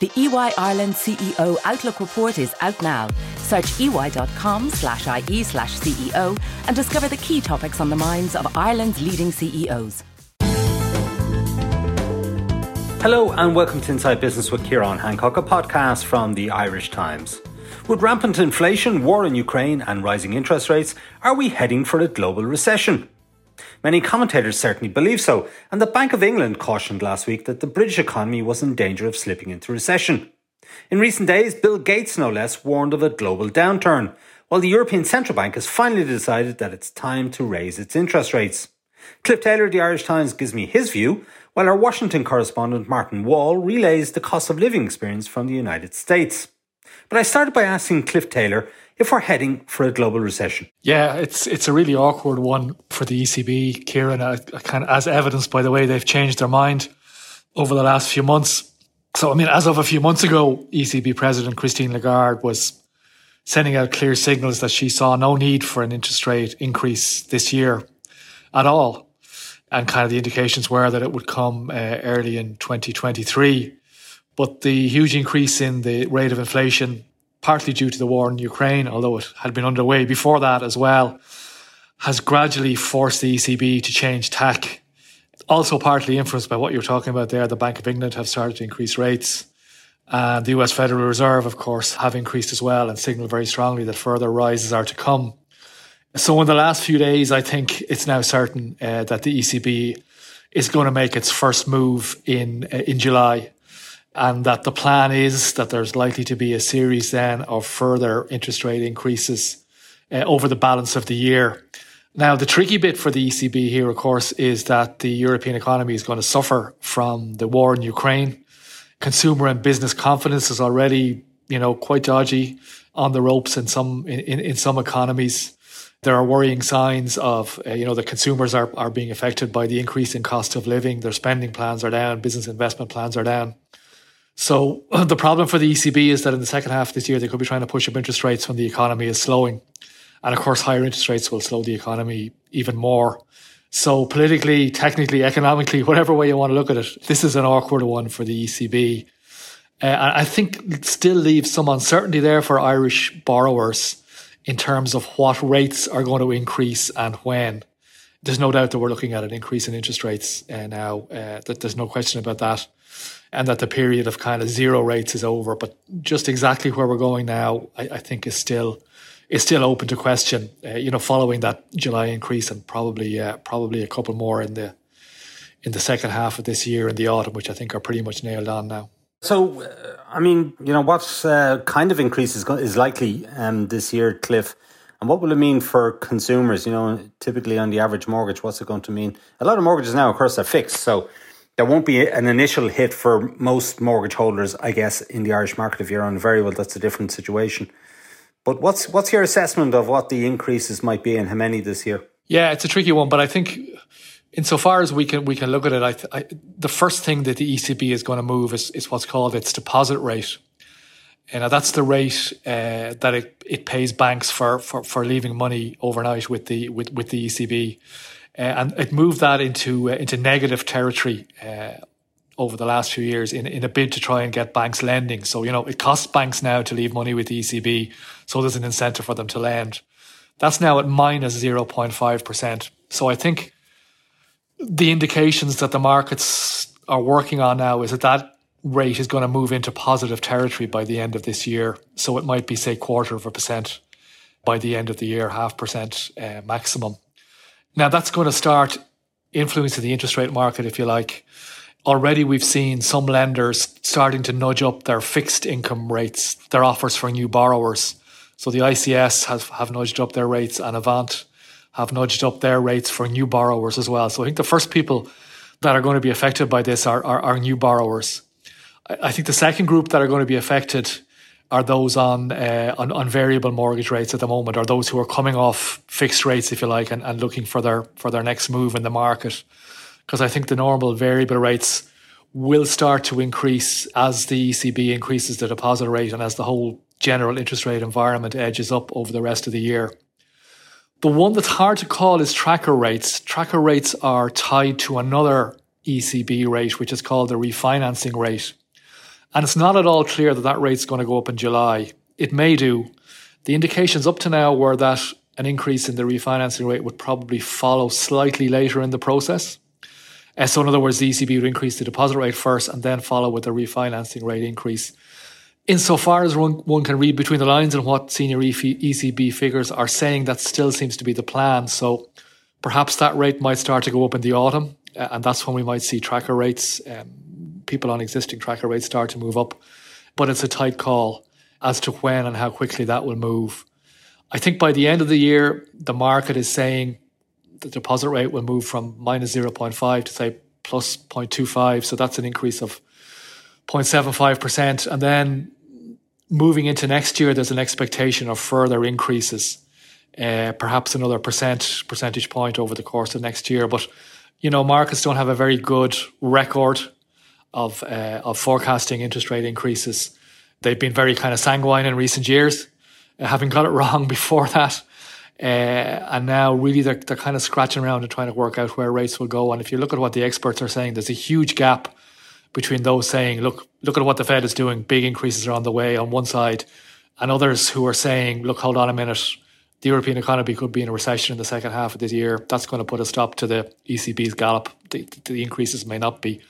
The EY Ireland CEO Outlook report is out now. Search ey.com slash IE slash CEO and discover the key topics on the minds of Ireland's leading CEOs. Hello and welcome to Inside Business with Ciarán Hancock, a podcast from the Irish Times. With rampant inflation, war in Ukraine, and rising interest rates, are we heading for a global recession? Many commentators certainly believe so, and the Bank of England cautioned last week that the British economy was in danger of slipping into recession. In recent days, Bill Gates, no less, warned of a global downturn, while the European Central Bank has finally decided that it's time to raise its interest rates. Cliff Taylor of the Irish Times gives me his view, while our Washington correspondent Martin Wall relays the cost of living experience from the United States. But I started by asking Cliff Taylor if we're heading for a global recession. Yeah, it's it's a really awkward one for the ECB, uh, kind of as evidenced by the way they've changed their mind over the last few months. So, I mean, as of a few months ago, ECB President Christine Lagarde was sending out clear signals that she saw no need for an interest rate increase this year at all. And kind of the indications were that it would come uh, early in 2023. But the huge increase in the rate of inflation partly due to the war in Ukraine, although it had been underway before that as well, has gradually forced the ECB to change tack. Also, partly influenced by what you're talking about there, the Bank of England have started to increase rates. And the US Federal Reserve, of course, have increased as well and signaled very strongly that further rises are to come. So, in the last few days, I think it's now certain uh, that the ECB is going to make its first move in uh, in July and that the plan is that there's likely to be a series then of further interest rate increases uh, over the balance of the year. Now, the tricky bit for the ECB here, of course, is that the European economy is going to suffer from the war in Ukraine. Consumer and business confidence is already, you know, quite dodgy on the ropes in some in, in some economies. There are worrying signs of, uh, you know, the consumers are, are being affected by the increase in cost of living. Their spending plans are down, business investment plans are down. So the problem for the ECB is that in the second half of this year, they could be trying to push up interest rates when the economy is slowing. And of course, higher interest rates will slow the economy even more. So politically, technically, economically, whatever way you want to look at it, this is an awkward one for the ECB. Uh, I think it still leaves some uncertainty there for Irish borrowers in terms of what rates are going to increase and when. There's no doubt that we're looking at an increase in interest rates uh, now. Uh, that there's no question about that and that the period of kind of zero rates is over. But just exactly where we're going now, I, I think is still is still open to question. Uh, you know, following that July increase and probably uh, probably a couple more in the in the second half of this year in the autumn, which I think are pretty much nailed on now. So, uh, I mean, you know, what uh, kind of increase is, is likely um, this year, Cliff? And what will it mean for consumers? You know, typically on the average mortgage, what's it going to mean? A lot of mortgages now, of course, are fixed. So there won't be an initial hit for most mortgage holders, I guess, in the Irish market. If you're on variable, that's a different situation. But what's what's your assessment of what the increases might be and how many this year? Yeah, it's a tricky one, but I think insofar as we can we can look at it, I, I, the first thing that the ECB is going to move is, is what's called its deposit rate. And that's the rate uh, that it, it pays banks for, for, for leaving money overnight with the with, with the ECB. Uh, and it moved that into uh, into negative territory uh, over the last few years in, in a bid to try and get banks lending. So, you know, it costs banks now to leave money with the ECB. So there's an incentive for them to lend. That's now at minus 0.5%. So I think the indications that the markets are working on now is that that rate is going to move into positive territory by the end of this year. So it might be, say, quarter of a percent by the end of the year, half percent uh, maximum. Now that's going to start influencing the interest rate market, if you like. Already we've seen some lenders starting to nudge up their fixed income rates, their offers for new borrowers. So the ICS have, have nudged up their rates and Avant have nudged up their rates for new borrowers as well. So I think the first people that are going to be affected by this are, are, are new borrowers. I, I think the second group that are going to be affected are those on, uh, on, on variable mortgage rates at the moment, or those who are coming off fixed rates, if you like, and, and looking for their for their next move in the market. Because I think the normal variable rates will start to increase as the ECB increases the deposit rate and as the whole general interest rate environment edges up over the rest of the year. The one that's hard to call is tracker rates. Tracker rates are tied to another ECB rate, which is called the refinancing rate. And it's not at all clear that that rate's going to go up in July. It may do. The indications up to now were that an increase in the refinancing rate would probably follow slightly later in the process. So, in other words, the ECB would increase the deposit rate first and then follow with the refinancing rate increase. Insofar as one, one can read between the lines and what senior ECB figures are saying, that still seems to be the plan. So, perhaps that rate might start to go up in the autumn, and that's when we might see tracker rates, um, people on existing tracker rates start to move up. But it's a tight call as to when and how quickly that will move. I think by the end of the year, the market is saying the deposit rate will move from minus 0.5 to say plus 0.25. So that's an increase of 0.75%. And then moving into next year, there's an expectation of further increases, uh, perhaps another percent percentage point over the course of next year. But you know, markets don't have a very good record of uh, of forecasting interest rate increases. They've been very kind of sanguine in recent years, uh, having got it wrong before that. Uh, and now really they're, they're kind of scratching around and trying to work out where rates will go. And if you look at what the experts are saying, there's a huge gap between those saying, look, look at what the Fed is doing, big increases are on the way on one side, and others who are saying, look, hold on a minute, the European economy could be in a recession in the second half of this year. That's going to put a stop to the ECB's gallop. The, the increases may not be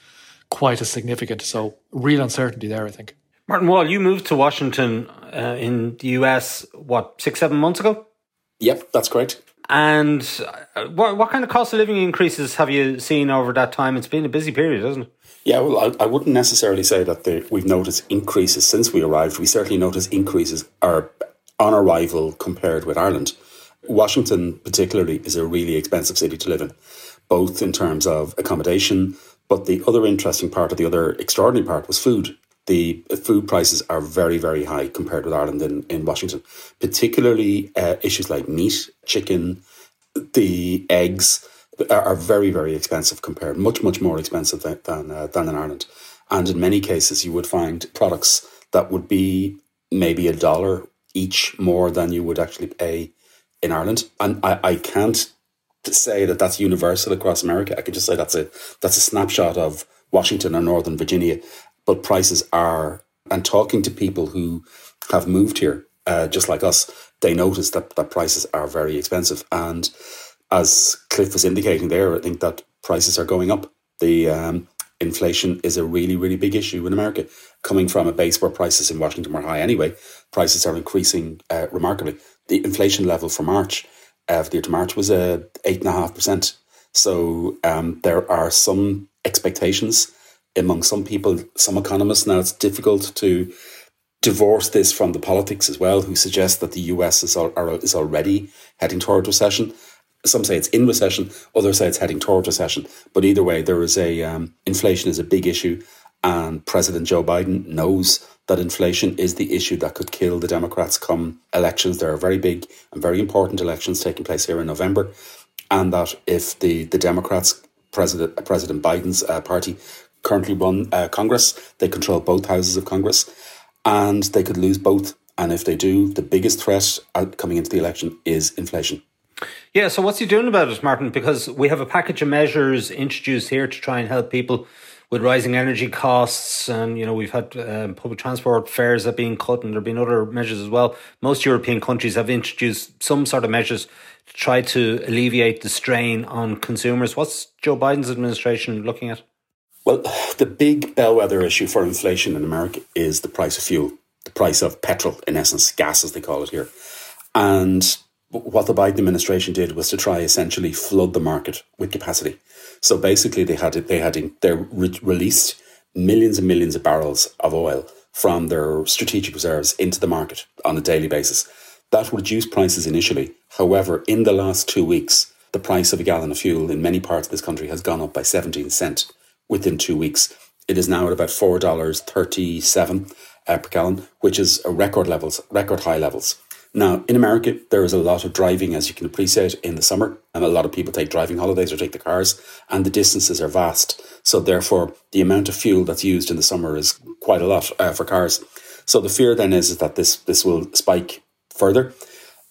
quite as significant. So, real uncertainty there, I think. Martin Wall, you moved to Washington uh, in the US, what, six, seven months ago? Yep, that's correct. And uh, what, what kind of cost of living increases have you seen over that time? It's been a busy period, hasn't it? Yeah, well, I, I wouldn't necessarily say that the, we've noticed increases since we arrived. We certainly noticed increases are on arrival compared with Ireland. Washington, particularly, is a really expensive city to live in, both in terms of accommodation. But the other interesting part, or the other extraordinary part, was food the food prices are very, very high compared with Ireland in, in Washington, particularly uh, issues like meat, chicken, the eggs are, are, very, very expensive compared, much, much more expensive than, than, uh, than in Ireland. And in many cases, you would find products that would be maybe a dollar each more than you would actually pay in Ireland. And I, I can't say that that's universal across America. I can just say that's a that's a snapshot of Washington or Northern Virginia but prices are. And talking to people who have moved here, uh, just like us, they notice that, that prices are very expensive. And as Cliff was indicating there, I think that prices are going up. The um, inflation is a really, really big issue in America. Coming from a base where prices in Washington were high anyway, prices are increasing uh, remarkably. The inflation level for March, uh, for the year to March, was uh, 8.5%. So um, there are some expectations among some people, some economists. Now it's difficult to divorce this from the politics as well, who suggest that the US is, al- is already heading toward recession. Some say it's in recession, others say it's heading toward recession. But either way, there is a um, inflation is a big issue, and President Joe Biden knows that inflation is the issue that could kill the Democrats come elections. There are very big and very important elections taking place here in November, and that if the the Democrats, President President Biden's uh, party, currently run uh, Congress. They control both houses of Congress, and they could lose both. And if they do, the biggest threat coming into the election is inflation. Yeah, so what's he doing about it, Martin? Because we have a package of measures introduced here to try and help people with rising energy costs, and you know we've had um, public transport fares that being cut, and there have been other measures as well. Most European countries have introduced some sort of measures to try to alleviate the strain on consumers. What's Joe Biden's administration looking at? Well, the big bellwether issue for inflation in America is the price of fuel, the price of petrol, in essence, gas as they call it here. And what the Biden administration did was to try essentially flood the market with capacity. So basically, they had they had they re- released millions and millions of barrels of oil from their strategic reserves into the market on a daily basis. That reduced prices initially. However, in the last two weeks, the price of a gallon of fuel in many parts of this country has gone up by 17 cents within two weeks. It is now at about four dollars thirty-seven uh, per gallon, which is a record levels, record high levels. Now, in America, there is a lot of driving, as you can appreciate, in the summer, and a lot of people take driving holidays or take the cars, and the distances are vast. So, therefore, the amount of fuel that's used in the summer is quite a lot uh, for cars. So, the fear then is, is that this this will spike further.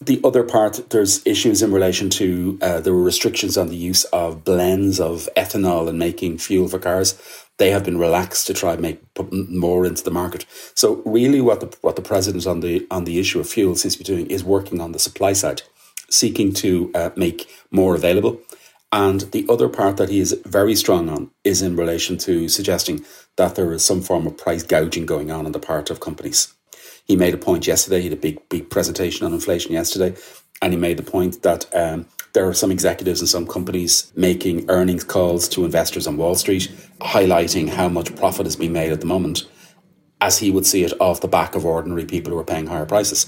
The other part, there's issues in relation to uh, there were restrictions on the use of blends of ethanol in making fuel for cars. They have been relaxed to try and make put more into the market. So really, what the what the president on the on the issue of fuel seems to be doing is working on the supply side, seeking to uh, make more available. And the other part that he is very strong on is in relation to suggesting that there is some form of price gouging going on on the part of companies. He made a point yesterday. He had a big, big presentation on inflation yesterday, and he made the point that um, there are some executives in some companies making earnings calls to investors on Wall Street, highlighting how much profit has been made at the moment, as he would see it off the back of ordinary people who are paying higher prices.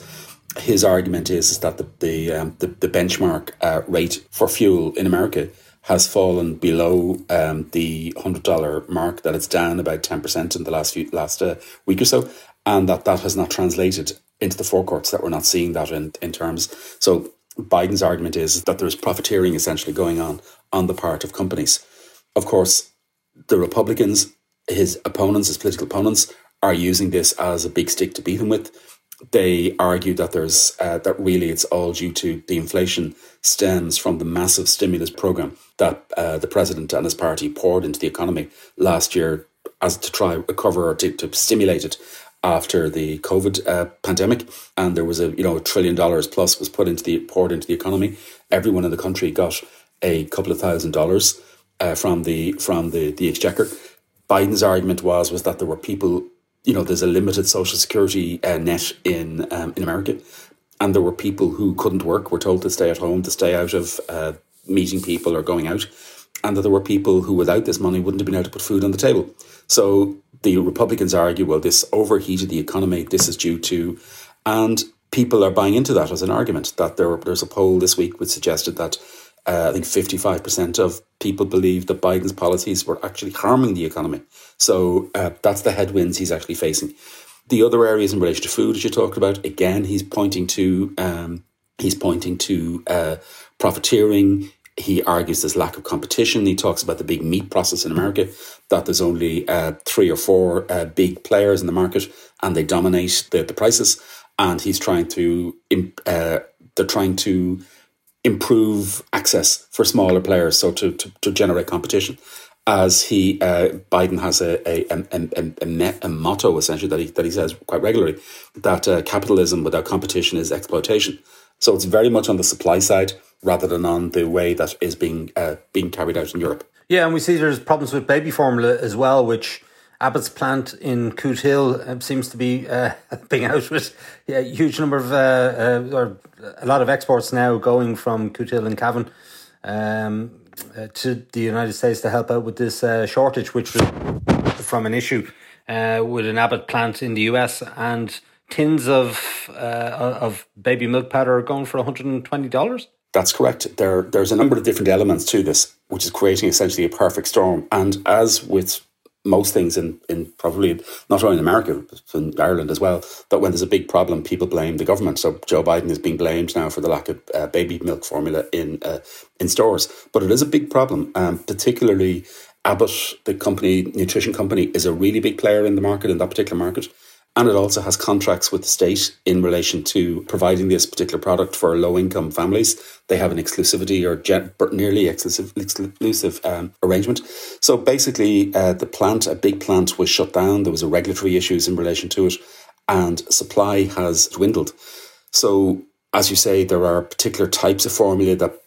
His argument is, is that the the, um, the, the, benchmark uh, rate for fuel in America has fallen below um, the hundred dollar mark. That it's down about ten percent in the last few last uh, week or so, and that that has not translated into the forecourts that we're not seeing that in, in terms. So Biden's argument is that there's profiteering essentially going on on the part of companies. Of course, the Republicans, his opponents, his political opponents, are using this as a big stick to beat him with. They argue that there's uh, that really it's all due to the inflation stems from the massive stimulus program that uh, the president and his party poured into the economy last year as to try to recover or to, to stimulate it after the COVID uh, pandemic, and there was a you know a trillion dollars plus was put into the poured into the economy. Everyone in the country got a couple of thousand dollars uh, from the from the the exchequer. Biden's argument was was that there were people, you know, there's a limited social security uh, net in um, in America, and there were people who couldn't work, were told to stay at home, to stay out of uh, meeting people or going out, and that there were people who, without this money, wouldn't have been able to put food on the table. So the Republicans argue, well, this overheated the economy, this is due to, and people are buying into that as an argument. That there, there's a poll this week which suggested that uh, I think 55% of people believe that Biden's policies were actually harming the economy. So uh, that's the headwinds he's actually facing. The other areas in relation to food, as you talked about, again, he's pointing to um, he's pointing to uh, profiteering. He argues there's lack of competition. He talks about the big meat process in America, that there's only uh, three or four uh, big players in the market and they dominate the, the prices. And he's trying to, uh, they're trying to improve access for smaller players, so to, to, to generate competition. As he, uh, Biden has a, a, a, a, a, motto essentially that he, that he says quite regularly that uh, capitalism without competition is exploitation. So it's very much on the supply side rather than on the way that is being uh, being carried out in Europe. Yeah, and we see there's problems with baby formula as well, which Abbott's plant in Cootehill uh, seems to be uh, being out with a huge number of, uh, uh, or a lot of exports now going from Cootehill and Cavan um, uh, to the United States to help out with this shortage, which was from an issue with an Abbott plant in the US and tins of of baby milk powder are going for $120. That's correct. There, there's a number of different elements to this, which is creating essentially a perfect storm. And as with most things in, in probably not only in America, but in Ireland as well, that when there's a big problem, people blame the government. So Joe Biden is being blamed now for the lack of uh, baby milk formula in uh, in stores. But it is a big problem, um, particularly Abbott, the company, nutrition company, is a really big player in the market, in that particular market. And it also has contracts with the state in relation to providing this particular product for low income families. They have an exclusivity or nearly exclusive, exclusive um, arrangement. So basically, uh, the plant, a big plant, was shut down. There was a regulatory issues in relation to it, and supply has dwindled. So, as you say, there are particular types of formula that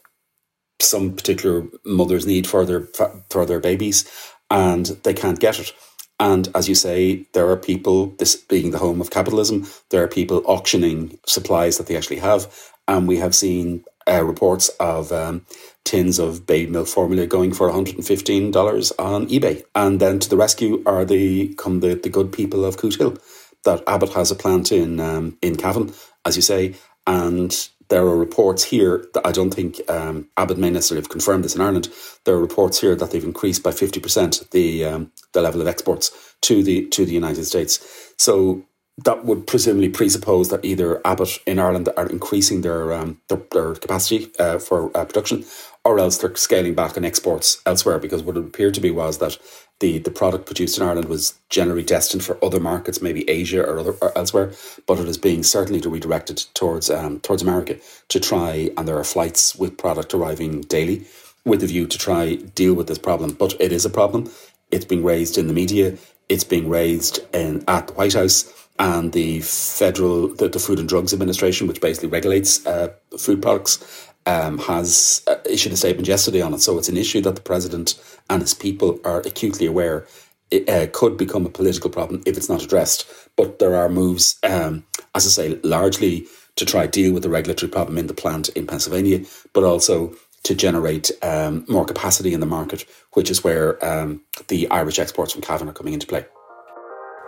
some particular mothers need for their for their babies, and they can't get it. And as you say, there are people, this being the home of capitalism, there are people auctioning supplies that they actually have. And we have seen uh, reports of um, tins of baby milk formula going for $115 on eBay. And then to the rescue are the come the, the good people of Cootehill. That Abbott has a plant in um, in Cavan, as you say, and there are reports here that I don't think um, Abbott may necessarily have confirmed this in Ireland. There are reports here that they've increased by fifty percent the um, the level of exports to the to the United States. So that would presumably presuppose that either Abbott in Ireland are increasing their um, their, their, capacity uh, for uh, production, or else they're scaling back on exports elsewhere because what it appeared to be was that the, the product produced in Ireland was generally destined for other markets, maybe Asia or, other, or elsewhere, but it is being certainly redirected towards um, towards America to try, and there are flights with product arriving daily with a view to try deal with this problem. But it is a problem. It's being raised in the media. It's being raised in at the White House and the federal the, the Food and Drugs Administration, which basically regulates uh, food products, um, has uh, issued a statement yesterday on it. So it's an issue that the president and his people are acutely aware it uh, could become a political problem if it's not addressed. But there are moves, um, as I say, largely to try deal with the regulatory problem in the plant in Pennsylvania, but also to generate um, more capacity in the market, which is where um, the Irish exports from Cavan are coming into play.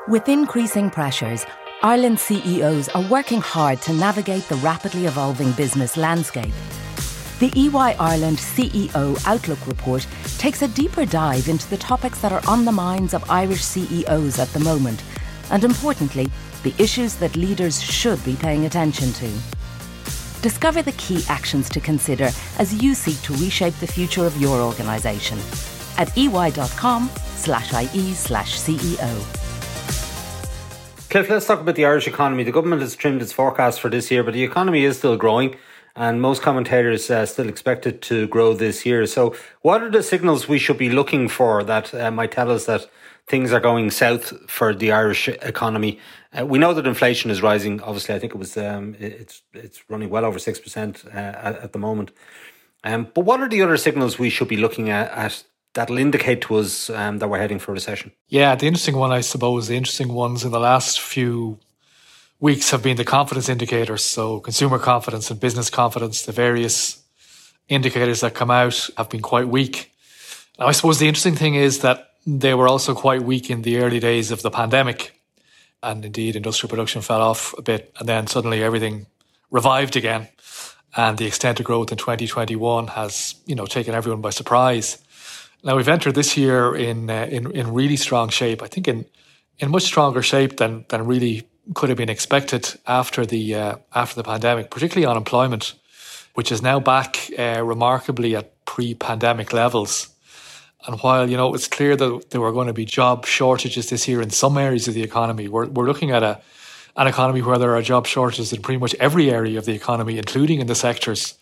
With increasing pressures, Ireland CEOs are working hard to navigate the rapidly evolving business landscape. The EY Ireland CEO Outlook report takes a deeper dive into the topics that are on the minds of Irish CEOs at the moment, and importantly, the issues that leaders should be paying attention to. Discover the key actions to consider as you seek to reshape the future of your organisation at ey.com slash ie slash CEO. Cliff, let's talk about the Irish economy. The government has trimmed its forecast for this year, but the economy is still growing, and most commentators uh, still expect it to grow this year. So, what are the signals we should be looking for that uh, might tell us that things are going south for the Irish economy? Uh, we know that inflation is rising. Obviously, I think it was um, it's it's running well over six percent uh, at, at, the moment. Um, but what are the other signals we should be looking at, at that'll indicate to us um, that we're heading for a recession. Yeah, the interesting one, I suppose, the interesting ones in the last few weeks have been the confidence indicators. So, consumer confidence and business confidence, the various indicators that come out have been quite weak. Now, I suppose the interesting thing is that they were also quite weak in the early days of the pandemic. And indeed, industrial production fell off a bit, and then suddenly everything revived again. And the extent of growth in 2021 has, you know, taken everyone by surprise. Now we've entered this year in uh, in in really strong shape. I think in in much stronger shape than than really could have been expected after the uh, after the pandemic, particularly unemployment, which is now back uh, remarkably at pre-pandemic levels. And while you know it's clear that there were going to be job shortages this year in some areas of the economy, we're we're looking at a an economy where there are job shortages in pretty much every area of the economy, including in the sectors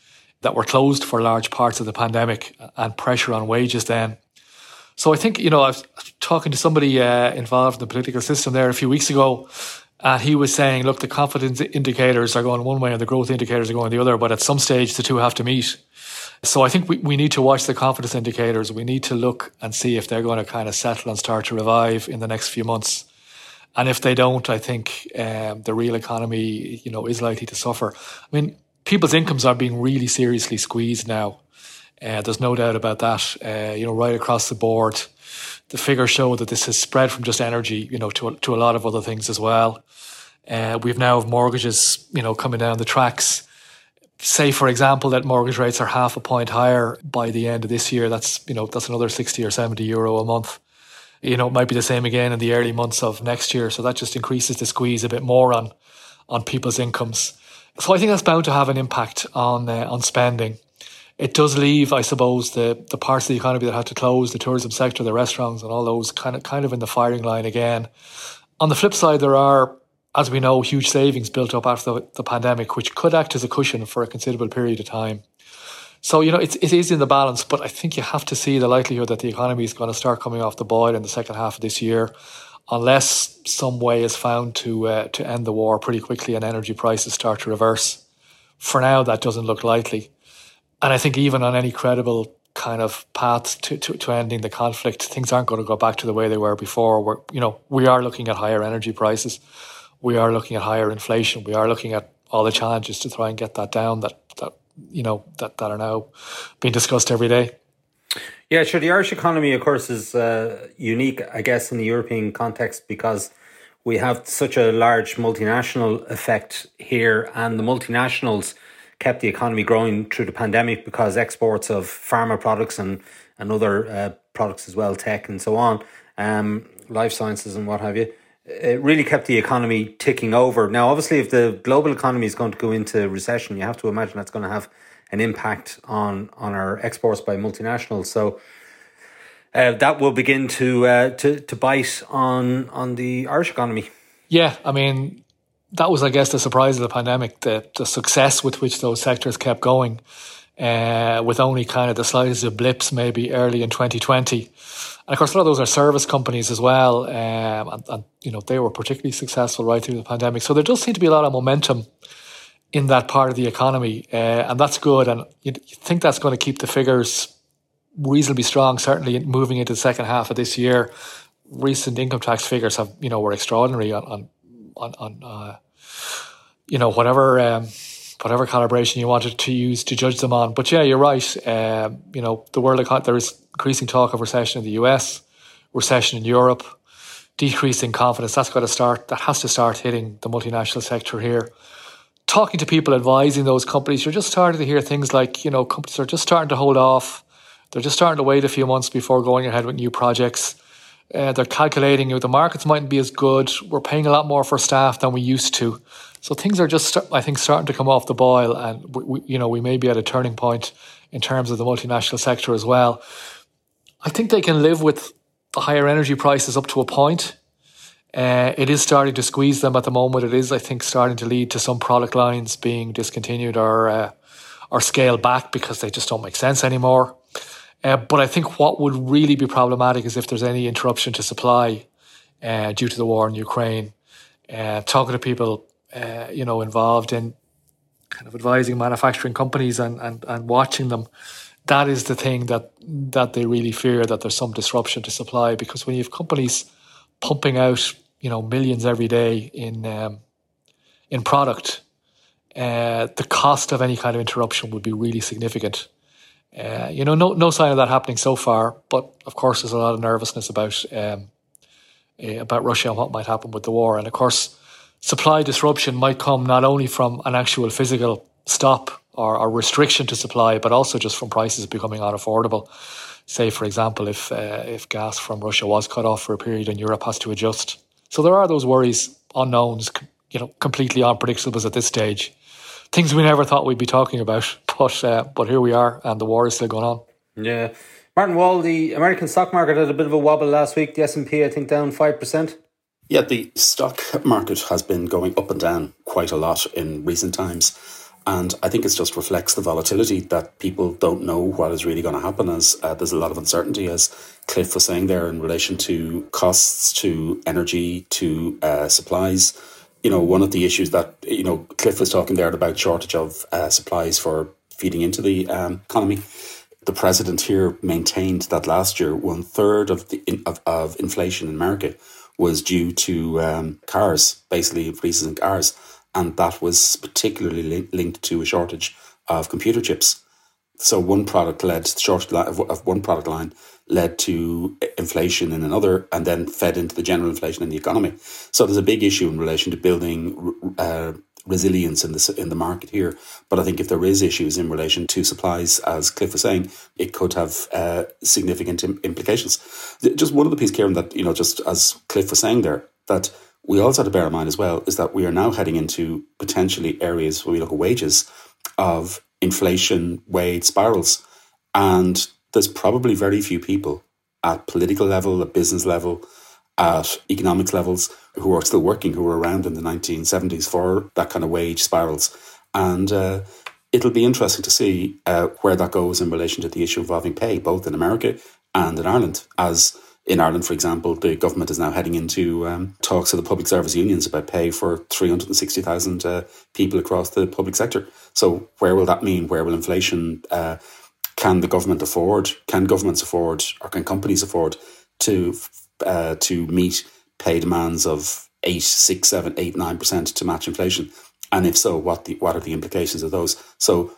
that were closed for large parts of the pandemic and pressure on wages then. So I think, you know, I was talking to somebody uh, involved in the political system there a few weeks ago, and he was saying, look, the confidence indicators are going one way and the growth indicators are going the other, but at some stage the two have to meet. So I think we, we need to watch the confidence indicators. We need to look and see if they're going to kind of settle and start to revive in the next few months. And if they don't, I think um, the real economy, you know, is likely to suffer. I mean, people's incomes are being really seriously squeezed now. Uh, there's no doubt about that. Uh, you know, right across the board, the figures show that this has spread from just energy, you know, to to a lot of other things as well. Uh, we've now have mortgages, you know, coming down the tracks. Say, for example, that mortgage rates are half a point higher by the end of this year. That's you know that's another sixty or seventy euro a month. You know, it might be the same again in the early months of next year. So that just increases the squeeze a bit more on on people's incomes. So I think that's bound to have an impact on uh, on spending. It does leave, I suppose, the the parts of the economy that had to close, the tourism sector, the restaurants, and all those kind of kind of in the firing line again. On the flip side, there are, as we know, huge savings built up after the, the pandemic, which could act as a cushion for a considerable period of time. So you know, it's it is in the balance, but I think you have to see the likelihood that the economy is going to start coming off the boil in the second half of this year unless some way is found to uh, to end the war pretty quickly and energy prices start to reverse. For now, that doesn't look likely, and I think even on any credible kind of path to, to, to ending the conflict, things aren't going to go back to the way they were before. We're, you know, we are looking at higher energy prices, we are looking at higher inflation, we are looking at all the challenges to try and get that down. That that you know that that are now being discussed every day. Yeah, sure. The Irish economy, of course, is uh, unique, I guess, in the European context because we have such a large multinational effect here, and the multinationals kept the economy growing through the pandemic because exports of pharma products and and other uh, products as well, tech and so on, um, life sciences and what have you. It really kept the economy ticking over. Now, obviously, if the global economy is going to go into recession, you have to imagine that's going to have an impact on on our exports by multinationals. So uh, that will begin to uh, to to bite on on the Irish economy. Yeah, I mean that was, I guess, the surprise of the pandemic, the the success with which those sectors kept going, uh, with only kind of the slightest of blips maybe early in 2020. And of course, a lot of those are service companies as well, um, and, and you know they were particularly successful right through the pandemic. So there does seem to be a lot of momentum in that part of the economy, uh, and that's good. And you, think that's going to keep the figures reasonably strong, certainly moving into the second half of this year. Recent income tax figures have, you know, were extraordinary on, on, on, uh, you know, whatever, um, whatever calibration you wanted to use to judge them on. But yeah, you're right. Um, you know, the world, there is increasing talk of recession in the US, recession in Europe, decreasing confidence. That's got to start, that has to start hitting the multinational sector here talking to people advising those companies, you're just starting to hear things like, you know, companies are just starting to hold off they're just starting to wait a few months before going ahead with new projects. Uh, they're calculating you know, the markets mightn't be as good. We're paying a lot more for staff than we used to. So things are just, I think, starting to come off the boil, and we, you know we may be at a turning point in terms of the multinational sector as well. I think they can live with the higher energy prices up to a point. Uh, it is starting to squeeze them at the moment. It is, I think, starting to lead to some product lines being discontinued or uh, or scaled back because they just don't make sense anymore. Uh, but I think what would really be problematic is if there's any interruption to supply uh, due to the war in Ukraine. Uh, talking to people, uh, you know, involved in kind of advising manufacturing companies and, and, and watching them, that is the thing that that they really fear that there's some disruption to supply because when you have companies pumping out, you know, millions every day in um, in product, uh, the cost of any kind of interruption would be really significant. Uh, you know, no no sign of that happening so far. But of course, there's a lot of nervousness about um, uh, about Russia and what might happen with the war. And of course, supply disruption might come not only from an actual physical stop or, or restriction to supply, but also just from prices becoming unaffordable. Say, for example, if uh, if gas from Russia was cut off for a period and Europe has to adjust. So there are those worries, unknowns, you know, completely unpredictables at this stage things we never thought we'd be talking about. But uh, but here we are, and the war is still going on. Yeah, Martin Wall, the American stock market had a bit of a wobble last week. The S and P, I think, down five percent. Yeah, the stock market has been going up and down quite a lot in recent times. And I think it just reflects the volatility that people don't know what is really going to happen as uh, there's a lot of uncertainty, as Cliff was saying there, in relation to costs, to energy, to uh, supplies you know, one of the issues that, you know, Cliff was talking there about shortage of uh, supplies for feeding into the um, economy. The president here maintained that last year, one third of the of, of inflation in America was due to um, cars, basically increases in cars, and that was particularly li- linked to a shortage of computer chips. So one product led shortage of, of one product line led to inflation in another and then fed into the general inflation in the economy. So there's a big issue in relation to building uh, resilience in the in the market here. But I think if there is issues in relation to supplies, as Cliff was saying, it could have uh, significant Im- implications. Just one of the piece, Ciarán, that you know, just as Cliff was saying there, that we also have to bear in mind as well is that we are now heading into potentially areas where we look at wages of inflation wage spirals, and there's probably very few people at political level, at business level, at economics levels who are still working, who were around in the 1970s for that kind of wage spirals. And uh, it'll be interesting to see uh, where that goes in relation to the issue involving pay, both in America and in Ireland. As in Ireland, for example, the government is now heading into um, talks with the public service unions about pay for 360,000 uh, people across the public sector. So, where will that mean? Where will inflation uh, can the government afford, can governments afford, or can companies afford to uh, to meet pay demands of eight, six, seven, eight, nine percent to match inflation? And if so, what the what are the implications of those? So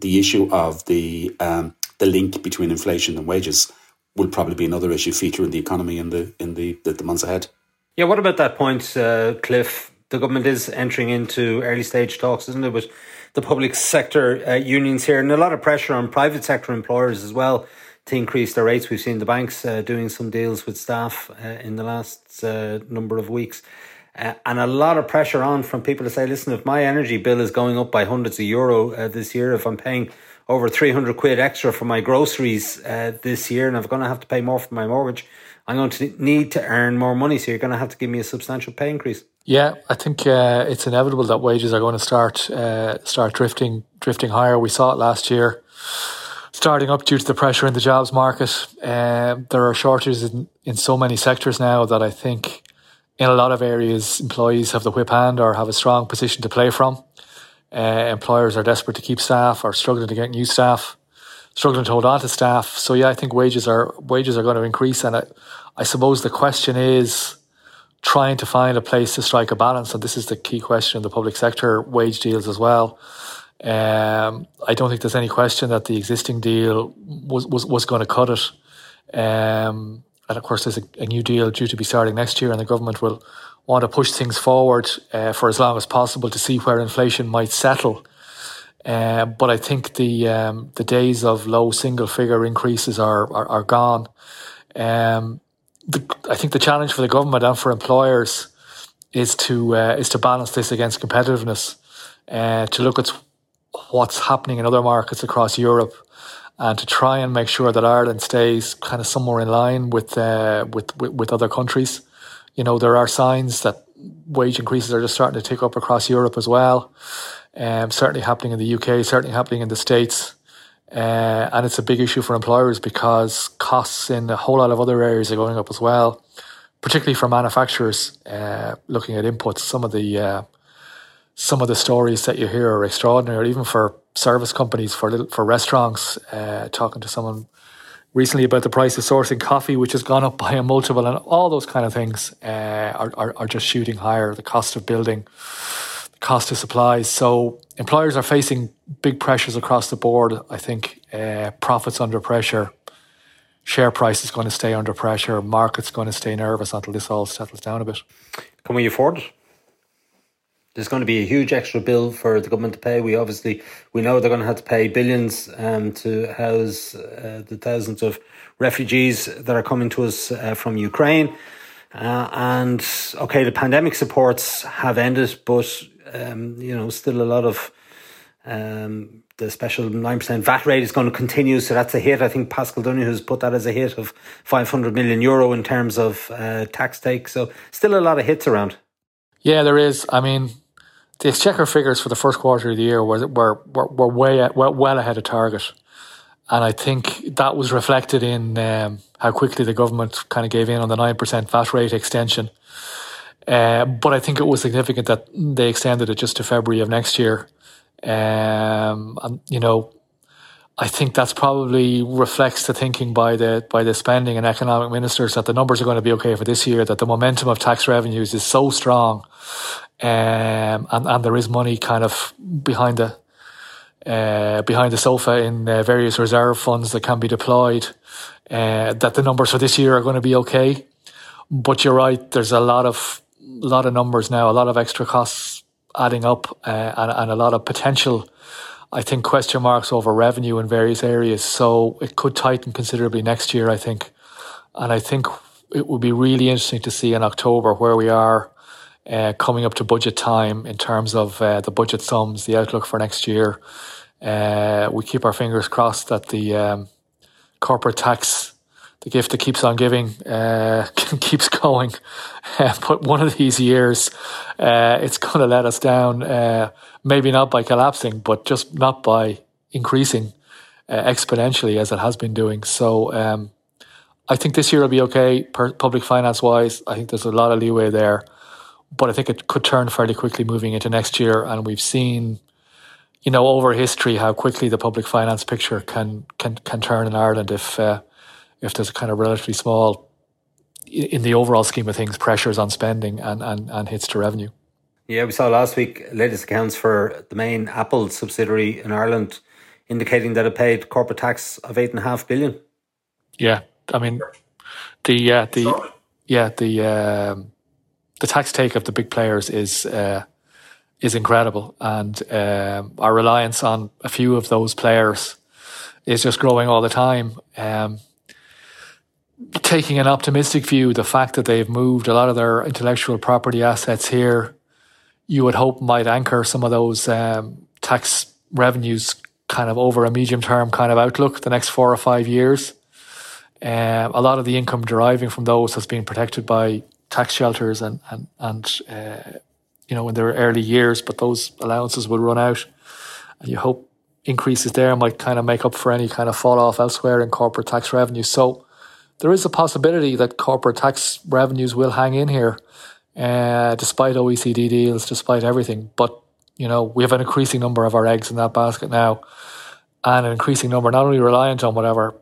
the issue of the um, the link between inflation and wages will probably be another issue feature in the economy in the in the, the, the months ahead. Yeah, what about that point, uh, Cliff? The government is entering into early stage talks, isn't it, with the public sector uh, unions here, and a lot of pressure on private sector employers as well to increase their rates. We've seen the banks uh, doing some deals with staff uh, in the last uh, number of weeks. Uh, and a lot of pressure on from people to say, listen, if my energy bill is going up by hundreds of euro uh, this year, if I'm paying over 300 quid extra for my groceries uh, this year and I'm going to have to pay more for my mortgage. I'm going to need to earn more money. So you're going to have to give me a substantial pay increase. Yeah, I think uh, it's inevitable that wages are going to start uh, start drifting drifting higher. We saw it last year, starting up due to the pressure in the jobs market. Um, there are shortages in, in so many sectors now that I think in a lot of areas employees have the whip hand or have a strong position to play from. Uh, employers are desperate to keep staff are struggling to get new staff, struggling to hold on to staff. So yeah, I think wages are wages are going to increase, and I, I suppose the question is trying to find a place to strike a balance, and this is the key question in the public sector wage deals as well. Um, I don't think there's any question that the existing deal was was, was going to cut it. Um, and of course, there's a, a, new deal due to be starting next year, and the government will want to push things forward uh, for as long as possible to see where inflation might settle. Uh, but I think the um, the days of low single figure increases are are, are gone. Um, the, I think the challenge for the government and for employers is to uh, is to balance this against competitiveness, uh, to look at what's happening in other markets across Europe, and to try and make sure that Ireland stays kind of somewhere in line with uh, with, with, with other countries. You know, there are signs that wage increases are just starting to tick up across Europe as well. Um, certainly happening in the UK, certainly happening in the States. Uh, and it's a big issue for employers because costs in a whole lot of other areas are going up as well, particularly for manufacturers uh, looking at inputs. Some of the uh, some of the stories that you hear are extraordinary, even for service companies, for little, for restaurants. Uh, talking to someone recently about the price of sourcing coffee, which has gone up by a multiple, and all those kind of things uh, are, are, are just shooting higher. The cost of building the cost of supplies. So employers are facing big pressures across the board. I think uh, profits under pressure, share price is going to stay under pressure, market's going to stay nervous until this all settles down a bit. Can we afford it? There's going to be a huge extra bill for the government to pay. We obviously we know they're going to have to pay billions um, to house uh, the thousands of refugees that are coming to us uh, from Ukraine. Uh, and okay, the pandemic supports have ended, but um, you know, still a lot of um, the special 9% VAT rate is going to continue. So that's a hit. I think Paschal Donohoe has put that as a hit of 500 million euro in terms of uh, tax take. So still a lot of hits around. Yeah, there is. I mean, the exchequer figures for the first quarter of the year were, were, were, were way well, well ahead of target. And I think that was reflected in um, how quickly the government kind of gave in on the 9% VAT rate extension. Uh, but I think it was significant that they extended it just to February of next year. Um, and, you know, I think that's probably reflects the thinking by the by the spending and economic ministers that the numbers are going to be okay for this year. That the momentum of tax revenues is so strong, um, and and there is money kind of behind the uh, behind the sofa in uh, various reserve funds that can be deployed. Uh, that the numbers for this year are going to be okay. But you're right. There's a lot of a lot of numbers now, a lot of extra costs adding up, uh, and, and a lot of potential. I think question marks over revenue in various areas. So it could tighten considerably next year. I think, and I think it would be really interesting to see in October where we are uh, coming up to budget time in terms of uh, the budget sums, the outlook for next year. Uh, we keep our fingers crossed that the um, corporate tax the gift that keeps on giving uh, keeps going. But one of these years, uh, it's going to let us down. Uh, maybe not by collapsing, but just not by increasing exponentially as it has been doing. So um, I think this year will be okay, per- public finance wise. I think there's a lot of leeway there, but I think it could turn fairly quickly moving into next year. And we've seen, you know, over history how quickly the public finance picture can can can turn in Ireland if uh, if there's a kind of relatively small, in the overall scheme of things, pressures on spending and, and, and hits to revenue. Yeah, we saw last week latest accounts for the main Apple subsidiary in Ireland indicating that it paid corporate tax of eight and a half billion. Yeah, I mean, the uh, the yeah the um, the tax take of the big players is uh, is incredible, and um, our reliance on a few of those players is just growing all the time. Um, taking an optimistic view, the fact that they've moved a lot of their intellectual property assets here, you would hope might anchor some of those um, tax revenues kind of over a medium term kind of outlook, the next four or five years. Um, a lot of the income deriving from those has been protected by tax shelters and and and uh, you know in their early years, but those allowances will run out, and you hope increases there might kind of make up for any kind of fall off elsewhere in corporate tax revenue. So there is a possibility that corporate tax revenues will hang in here, uh, despite OECD deals, despite everything. But you know we have an increasing number of our eggs in that basket now, and an increasing number not only reliant on whatever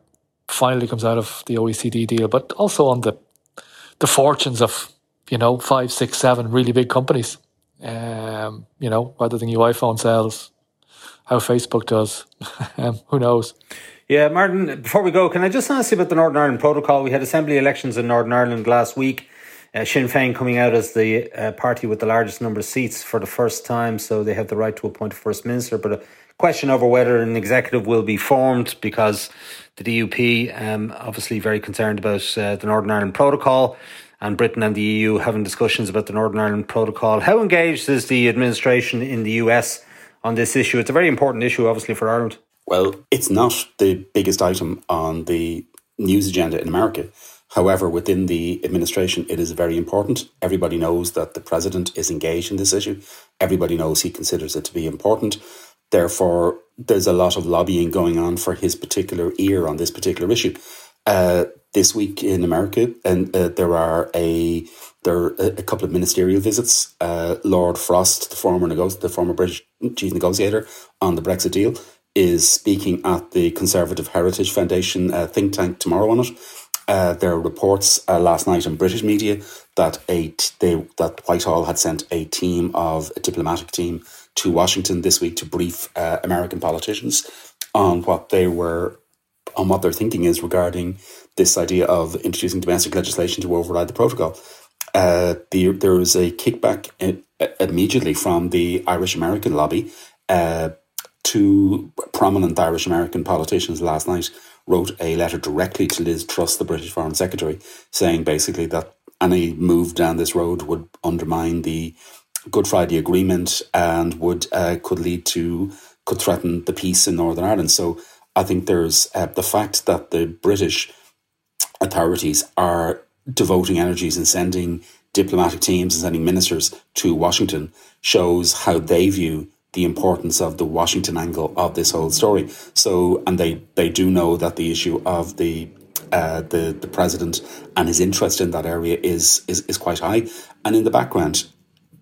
finally comes out of the OECD deal, but also on the the fortunes of you know five, six, seven really big companies. Um, you know whether the new iPhone sells, how Facebook does, um, who knows. Yeah, Martin. Before we go, can I just ask you about the Northern Ireland Protocol? We had assembly elections in Northern Ireland last week. Uh, Sinn Féin coming out as the uh, party with the largest number of seats for the first time, so they have the right to appoint a first minister. But a question over whether an executive will be formed because the DUP um, obviously very concerned about uh, the Northern Ireland Protocol and Britain and the EU having discussions about the Northern Ireland Protocol. How engaged is the administration in the US on this issue? It's a very important issue, obviously, for Ireland. Well, it's not the biggest item on the news agenda in America. However, within the administration, it is very important. Everybody knows that the president is engaged in this issue. Everybody knows he considers it to be important. Therefore, there's a lot of lobbying going on for his particular ear on this particular issue. Uh, this week in America, and uh, there are a there are a couple of ministerial visits. Uh, Lord Frost, the former nego- the former British chief negotiator on the Brexit deal, is speaking at the Conservative Heritage Foundation uh, think tank tomorrow on it. Uh, there are reports uh, last night in British media that a t- they, that Whitehall had sent a team of a diplomatic team to Washington this week to brief uh, American politicians on what they were on what their thinking is regarding this idea of introducing domestic legislation to override the protocol. Uh, the, there was a kickback in, uh, immediately from the Irish American lobby. Uh, two prominent Irish American politicians last night wrote a letter directly to Liz Truss, the British Foreign Secretary, saying basically that any move down this road would undermine the Good Friday Agreement and would uh, could lead to could threaten the peace in Northern Ireland. So I think there's uh, the fact that the British authorities are devoting energies and sending diplomatic teams and sending ministers to Washington shows how they view the importance of the Washington angle of this whole story. So, and they they do know that the issue of the uh, the the president and his interest in that area is is is quite high. And in the background,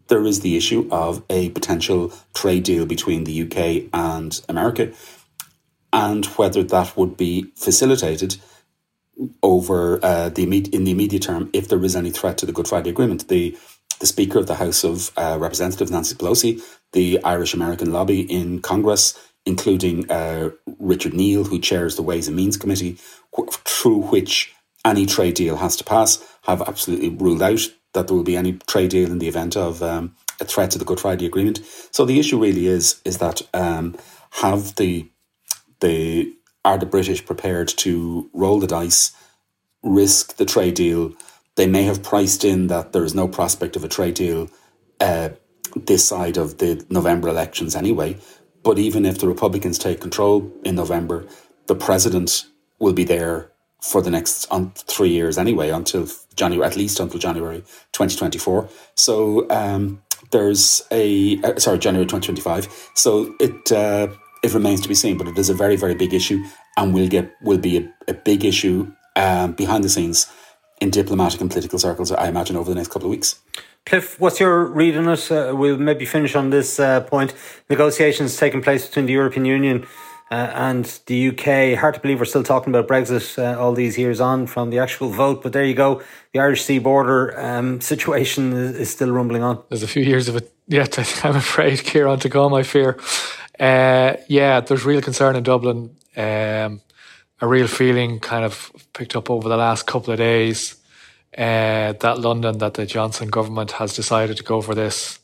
there is the issue of a potential trade deal between the UK and America, and whether that would be facilitated over uh, the in the immediate term if there is any threat to the Good Friday Agreement. The the Speaker of the House of uh, Representatives, Nancy Pelosi, the Irish American lobby in Congress, including uh, Richard Neal, who chairs the Ways and Means Committee, through which any trade deal has to pass, have absolutely ruled out that there will be any trade deal in the event of um, a threat to the Good Friday Agreement. So the issue really is is that um, have the the are the British prepared to roll the dice, risk the trade deal? They may have priced in that there is no prospect of a trade deal uh, this side of the November elections anyway. But even if the Republicans take control in November, the president will be there for the next um, three years anyway, until January, at least until January 2024. So um, there's a uh, sorry January 2025. So it uh, it remains to be seen, but it is a very very big issue, and will get will be a, a big issue um, behind the scenes in diplomatic and political circles. I imagine over the next couple of weeks. Cliff, what's your read on it? Uh, we'll maybe finish on this uh, point. Negotiations taking place between the European Union uh, and the UK. Hard to believe we're still talking about Brexit uh, all these years on from the actual vote, but there you go. The Irish Sea border um, situation is, is, still rumbling on. There's a few years of it yet, I'm afraid, Ciarán, to come, I fear. Uh, yeah, there's real concern in Dublin. Um, a real feeling kind of picked up over the last couple of days uh, that London, that the Johnson government has decided to go for this,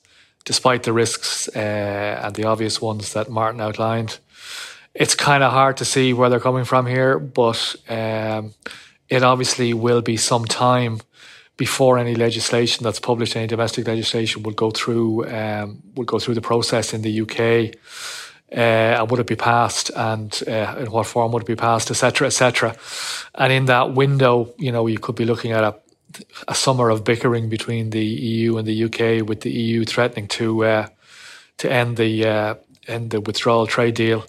despite the risks uh, and the obvious ones that Martin outlined. It's kind of hard to see where they're coming from here, but um, it obviously will be some time before any legislation that's published, any domestic legislation will go through um, go through the process in the UK. Uh, and would it be passed and uh, in what form would it be passed, etc., etc. And in that window, you know, you could be looking at a, a summer of bickering between the EU and the UK, with the EU threatening to uh, to end the uh, end the withdrawal trade deal,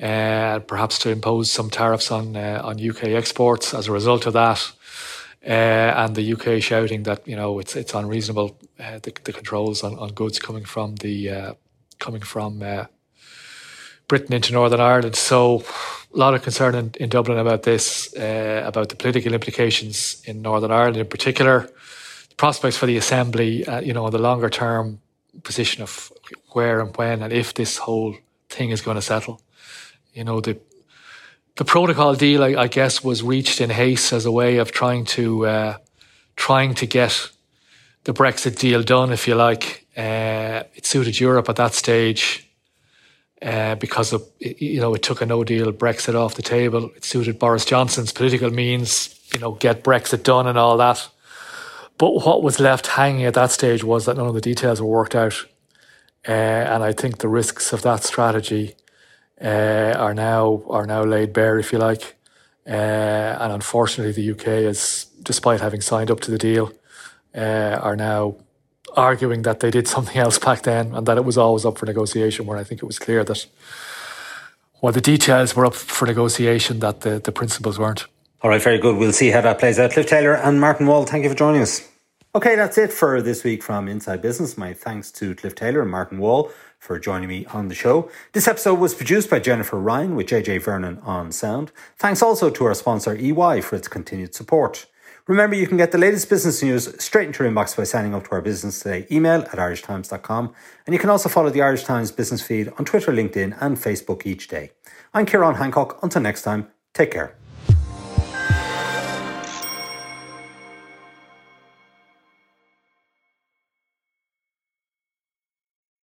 uh, perhaps to impose some tariffs on uh, on UK exports as a result of that. and the UK shouting that you know it's it's unreasonable the, the controls on, on goods coming from the coming from Britain into Northern Ireland. So a lot of concern in, in Dublin about this, uh, about the political implications in Northern Ireland in particular, the prospects for the Assembly, uh, you know, the longer term position of where and when and if this whole thing is going to settle. You know, the the protocol deal, I, I guess, was reached in haste as a way of trying to uh, trying to get the Brexit deal done, if you like. Uh, it suited Europe at that stage uh, because of you know it took a no deal Brexit off the table. It suited Boris Johnson's political means, you know, get Brexit done and all that. But what was left hanging at that stage was that none of the details were worked out, uh, and I think the risks of that strategy uh, are now are now laid bare, if you like. Uh, and unfortunately, the UK is, despite having signed up to the deal, uh, are now arguing that they did something else back then and that it was always up for negotiation, where I think it was clear that while the details were up for negotiation, that the, the principles weren't. All right, very good. We'll see how that plays out. Cliff Taylor and Martin Wall, thank you for joining us. Okay, that's it for this week from Inside Business. My thanks to Cliff Taylor and Martin Wall for joining me on the show. This episode was produced by Jennifer Ryan with JJ Vernon on sound. Thanks also to our sponsor EY for its continued support. Remember, you can get the latest business news straight into your inbox by signing up to our Business Today email at irishtimes.com. And you can also follow the Irish Times business feed on Twitter, LinkedIn, and Facebook each day. I'm Ciarán Hancock. Until next time, take care.